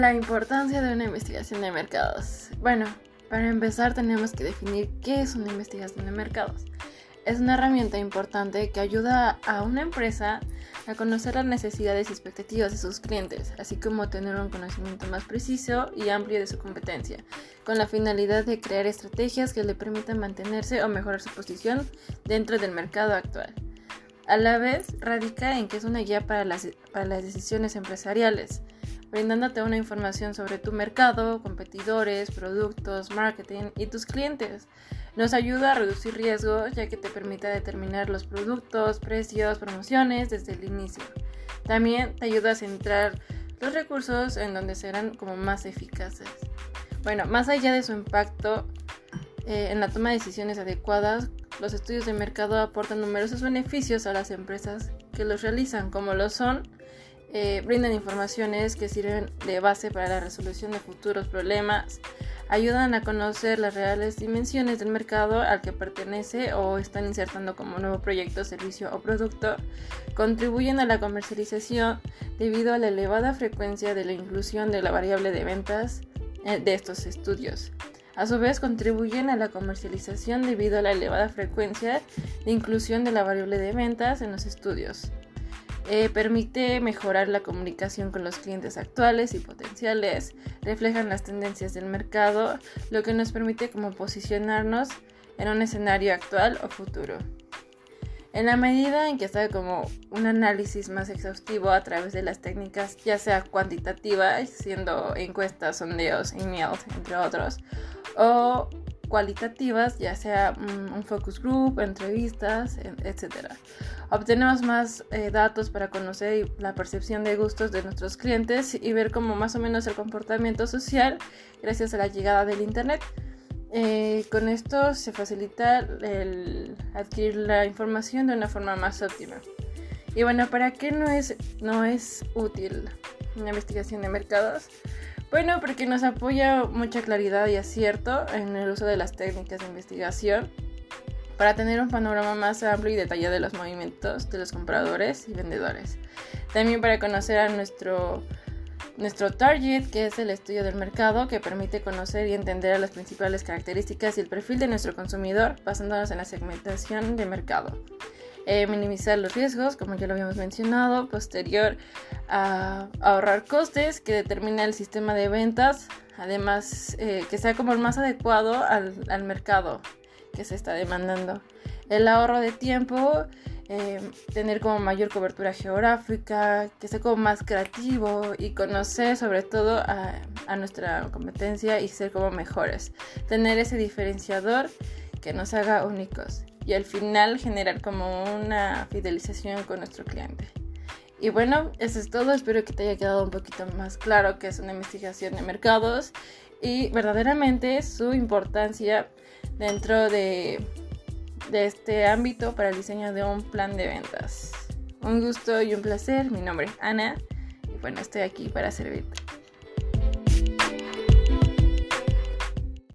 La importancia de una investigación de mercados. Bueno, para empezar tenemos que definir qué es una investigación de mercados. Es una herramienta importante que ayuda a una empresa a conocer las necesidades y expectativas de sus clientes, así como tener un conocimiento más preciso y amplio de su competencia, con la finalidad de crear estrategias que le permitan mantenerse o mejorar su posición dentro del mercado actual. A la vez, radica en que es una guía para las, para las decisiones empresariales brindándote una información sobre tu mercado, competidores, productos, marketing y tus clientes. Nos ayuda a reducir riesgos ya que te permite determinar los productos, precios, promociones desde el inicio. También te ayuda a centrar los recursos en donde serán como más eficaces. Bueno, más allá de su impacto eh, en la toma de decisiones adecuadas, los estudios de mercado aportan numerosos beneficios a las empresas que los realizan, como lo son eh, brindan informaciones que sirven de base para la resolución de futuros problemas, ayudan a conocer las reales dimensiones del mercado al que pertenece o están insertando como nuevo proyecto, servicio o producto, contribuyen a la comercialización debido a la elevada frecuencia de la inclusión de la variable de ventas eh, de estos estudios. A su vez, contribuyen a la comercialización debido a la elevada frecuencia de inclusión de la variable de ventas en los estudios. Eh, permite mejorar la comunicación con los clientes actuales y potenciales, reflejan las tendencias del mercado, lo que nos permite como posicionarnos en un escenario actual o futuro. En la medida en que está como un análisis más exhaustivo a través de las técnicas, ya sea cuantitativas, siendo encuestas, sondeos, emails, entre otros, o cualitativas, ya sea mm, un focus group, entrevistas, etc. Obtenemos más eh, datos para conocer la percepción de gustos de nuestros clientes y ver cómo más o menos el comportamiento social gracias a la llegada del Internet. Eh, con esto se facilita el adquirir la información de una forma más óptima. Y bueno, ¿para qué no es, no es útil una investigación de mercados? Bueno, porque nos apoya mucha claridad y acierto en el uso de las técnicas de investigación para tener un panorama más amplio y detallado de los movimientos de los compradores y vendedores. También para conocer a nuestro, nuestro target, que es el estudio del mercado, que permite conocer y entender las principales características y el perfil de nuestro consumidor basándonos en la segmentación de mercado. Eh, minimizar los riesgos, como ya lo habíamos mencionado, posterior a, ahorrar costes que determina el sistema de ventas, además eh, que sea como el más adecuado al, al, mercado que se está demandando. El ahorro de tiempo, eh, tener como mayor cobertura geográfica, que sea como más creativo y conocer sobre todo a, a nuestra competencia y ser como mejores. Tener ese diferenciador que nos haga únicos y al final generar como una fidelización con nuestro cliente. Y bueno, eso es todo. Espero que te haya quedado un poquito más claro que es una investigación de mercados y verdaderamente su importancia dentro de, de este ámbito para el diseño de un plan de ventas. Un gusto y un placer. Mi nombre es Ana y bueno, estoy aquí para servirte.